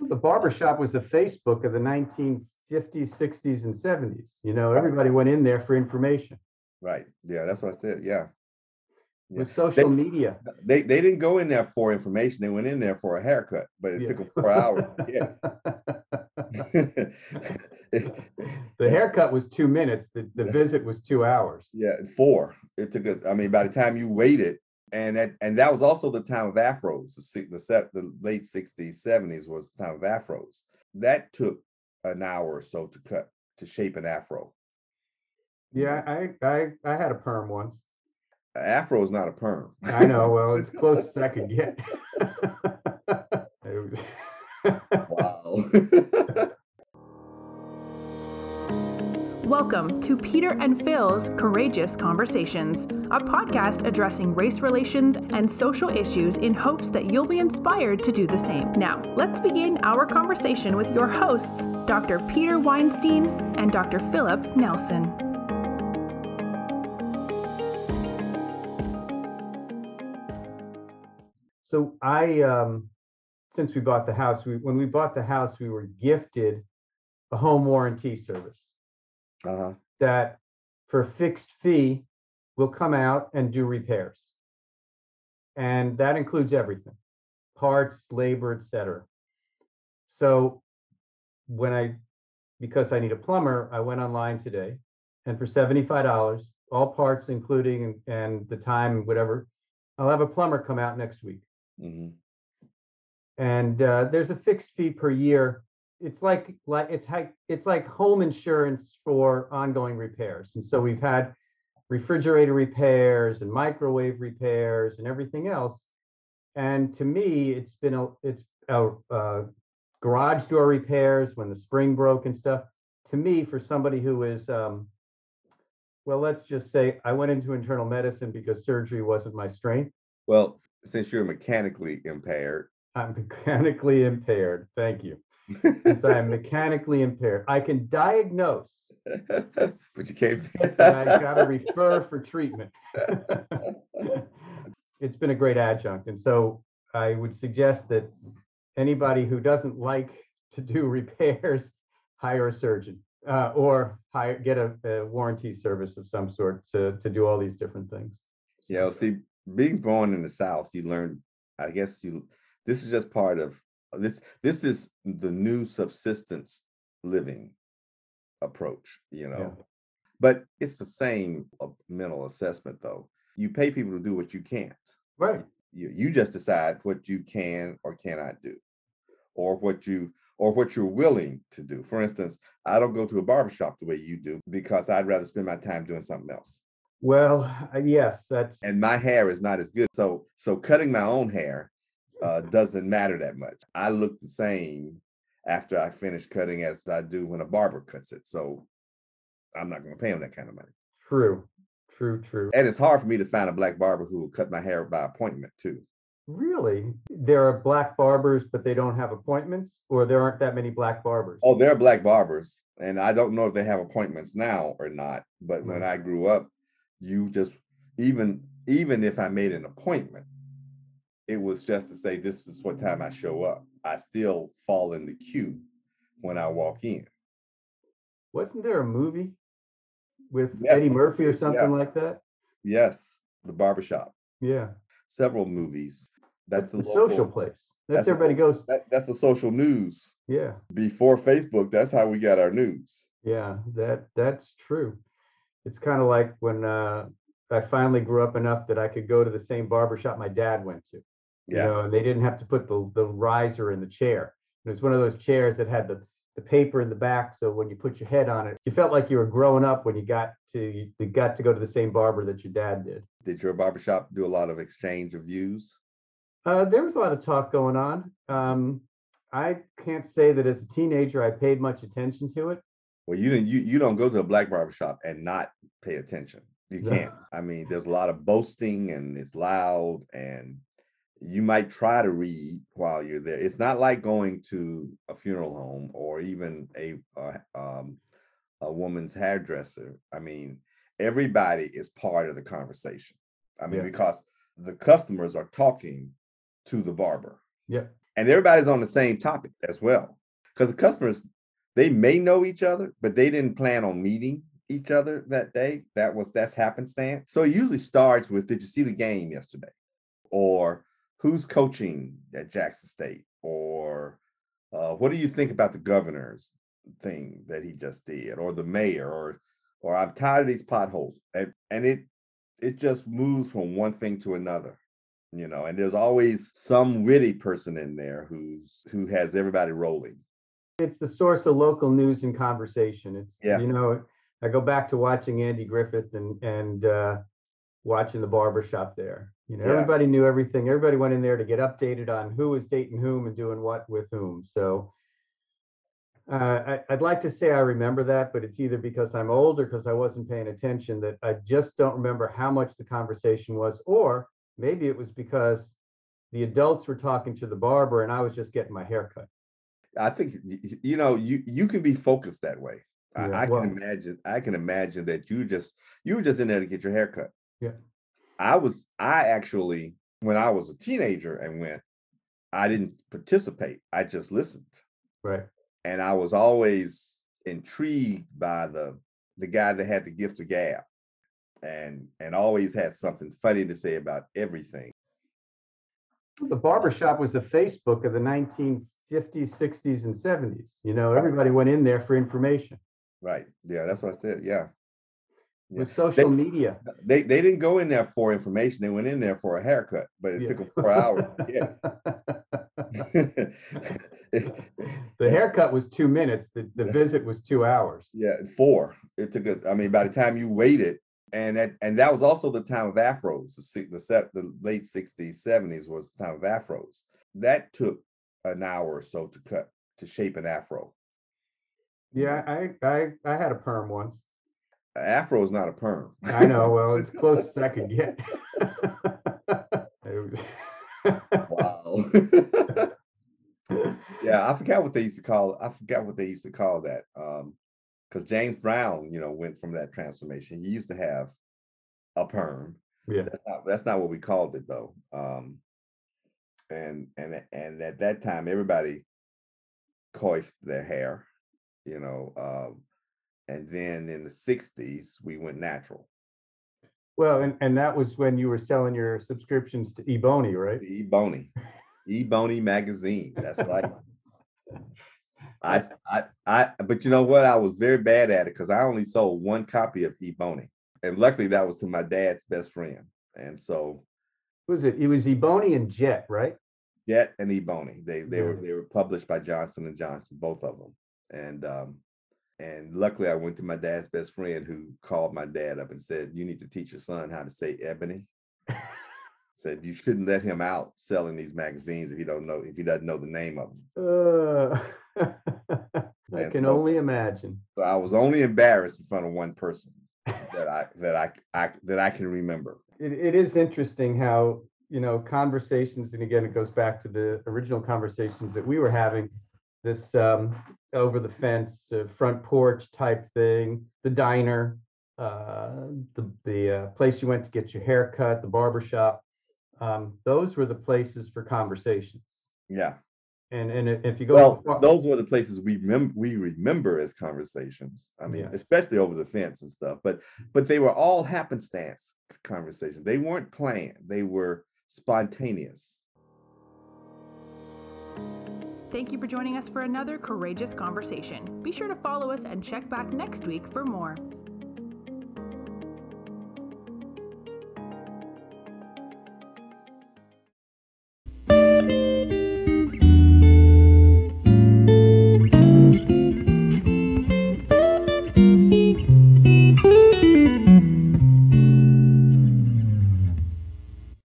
The barber shop was the Facebook of the 1950s, 60s, and 70s. You know, everybody went in there for information. Right. Yeah, that's what I said. Yeah. Yeah. With social They- media. They they didn't go in there for information. They went in there for a haircut, but it Yeah. took them four hours. Yeah. The haircut was two minutes. The, the visit was two hours. yeah, four. It took us. I mean, by the time you waited, and that and that was also the time of afros. The the, set, the late sixties, seventies was the time of afros. That took an hour or so to cut to shape an afro. Yeah, I, I, I had a perm once. Afro is not a perm. I know. Well, it's close as I could get. Wow. Welcome to Peter and Phil's Courageous Conversations, a podcast addressing race relations and social issues in hopes that you'll be inspired to do the same. Now, let's begin our conversation with your hosts, Dr. Peter Weinstein and Dr. Philip Nelson. So I, um, since we bought the house, we, when we bought the house, we were gifted a home warranty service uh-huh. that for a fixed fee will come out and do repairs. And that includes everything, parts, labor, etc. So when I, because I need a plumber, I went online today and for $75, all parts including and, the time, whatever, I'll have a plumber come out next week. hmm and uh, there's a fixed fee per year. It's like like it's like it's like home insurance for ongoing repairs. And so we've had refrigerator repairs and microwave repairs and everything else. And to me, it's been a it's a, uh, garage door repairs when the spring broke and stuff. To me, for somebody who is um, well, let's just say I went into internal medicine because surgery wasn't my strength. Well, since you're mechanically impaired, I'm mechanically impaired. Thank you. Since I am mechanically impaired, I can diagnose, but you can't. I got to refer for treatment. it's been a great adjunct. And so I would suggest that anybody who doesn't like to do repairs, hire a surgeon uh, or hire, get a, a warranty service of some sort to, to do all these different things. Yeah, well, see, being born in the South, you learn. I guess you. This is just part of this. This is the new subsistence living approach. You know, Yeah. but it's the same mental assessment, though. You pay people to do what you can't. Right. You you just decide what you can or cannot do, or what you or what you're willing to do. For instance, I don't go to a barbershop the way you do because I'd rather spend my time doing something else. Well, yes, that's and my hair is not as good. So so cutting my own hair uh, doesn't matter that much. I look the same after I finish cutting as I do when a barber cuts it. So I'm not going to pay him that kind of money. true. True, true. And it's hard for me to find a black barber who will cut my hair by appointment too. Really? There are black barbers, but they don't have appointments, or there aren't that many black barbers? Oh, there are black barbers, and I don't know if they have appointments now or not. But when I grew up, you just even even if I made an appointment, it was just to say this is what time I show up. I still fall in the queue when I walk in. Wasn't there a movie with Yes, Eddie Murphy or yeah. something like that? Yes, the barbershop. Yeah. Several movies. That's the, the local, social place. that's That's the everybody goes. That, that's the social news. Yeah. Before Facebook, that's how we got our news. Yeah. That that's true. It's kind of like when uh, I finally grew up enough that I could go to the same barbershop my dad went to. You Yeah. know, and they didn't have to put the the riser in the chair. It was one of those chairs that had the the paper in the back, so when you put your head on it, you felt like you were growing up when you got to you, you got to go to the same barber that your dad did. Did your barbershop do a lot of exchange of views? Uh, there was a lot of talk going on. Um, I can't say that as a teenager I paid much attention to it. Well, you didn't. You you don't go to a black barbershop and not pay attention. You can't. I mean, there's a lot of boasting and it's loud, and you might try to read while you're there. It's not like going to a funeral home or even a uh, um, a woman's hairdresser. I mean, everybody is part of the conversation. I mean, Yeah. because the customers are talking to the barber Yeah. and everybody's on the same topic as well. Because the customers, they may know each other, but they didn't plan on meeting each other that day. That was that's happenstance. So it usually starts with, did you see the game yesterday? Or who's coaching at Jackson State? Or uh, what do you think about the governor's thing that he just did, or the mayor, or or I'm tired of these potholes, and, and it it just moves from one thing to another, you know. And there's always some witty person in there who's who has everybody rolling. It's the source of local news and conversation. It's Yeah. you know, I go back to watching Andy Griffith and and uh, watching the barber shop there. You know, Yeah. everybody knew everything. Everybody went in there to get updated on who was dating whom and doing what with whom. So uh, I, I'd like to say I remember that, but it's either because I'm old or because I wasn't paying attention that I just don't remember how much the conversation was, or maybe it was because the adults were talking to the barber and I was just getting my hair cut. I think you know you you can be focused that way. I, Yeah, I well- can imagine. I can imagine that you just you were just in there to get your hair cut. Yeah. I was. I actually, when I was a teenager and went, I didn't participate. I just listened, Right. and I was always intrigued by the the guy that had the gift of gab, and and always had something funny to say about everything. The barber shop was the Facebook of the 1950s, 60s, and 70s. You know, everybody went in there for information. Right. Yeah, that's what I said. Yeah. Yeah. With social media. They they didn't go in there for information. They went in there for a haircut, but it Yeah. took them four hours it. The haircut was two minutes. The, the Yeah. visit was two hours. yeah, four. It took us. I mean, by the time you waited, and that and that was also the time of afros. The the, set, the late sixties, seventies was the time of afros. That took an hour or so to cut to shape an afro. Yeah, I, I, I had a perm once. Afro is not a perm. I know. Well, it's close as I could get. Wow. yeah, I forgot what they used to call. I forgot what they used to call that. Um, because James Brown, you know, went from that transformation. He used to have a perm. yeah. That's not that's not what we called it though. Um, and and and at that time, everybody coiffed their hair, you know. Um, and then in the '60s, we went natural. Well, and, and that was when you were selling your subscriptions to Ebony, right? ebony Boney, E magazine. That's right. I, I, I, but you know what? I was very bad at it because I only sold one copy of ebony and luckily that was to my dad's best friend. And so Who was it? It was Ebony and Jet, right? Jet and ebony they they were they were published by Johnson and Johnson, both of them. And um, and luckily I went to my dad's best friend who called my dad up and said, "You need to teach your son how to say ebony." said you shouldn't let him out selling these magazines if he don't know if he doesn't know the name of them. Uh, I can so- only imagine. So I was only embarrassed in front of one person that I that I, I that I can remember. It, it is interesting how, you know, conversations, and again, it goes back to the original conversations that we were having, this um, over the fence, uh, front porch type thing, the diner, uh, the, the uh, place you went to get your hair cut, the barber shop. Um, those were the places for conversations. Yeah. And, and if you go. Well, far- those were the places we remember we remember as conversations. I mean, Yes. especially over the fence and stuff. But but they were all happenstance conversations. They weren't planned. They were spontaneous. Thank you for joining us for another courageous conversation. Be sure to follow us and check back next week for more.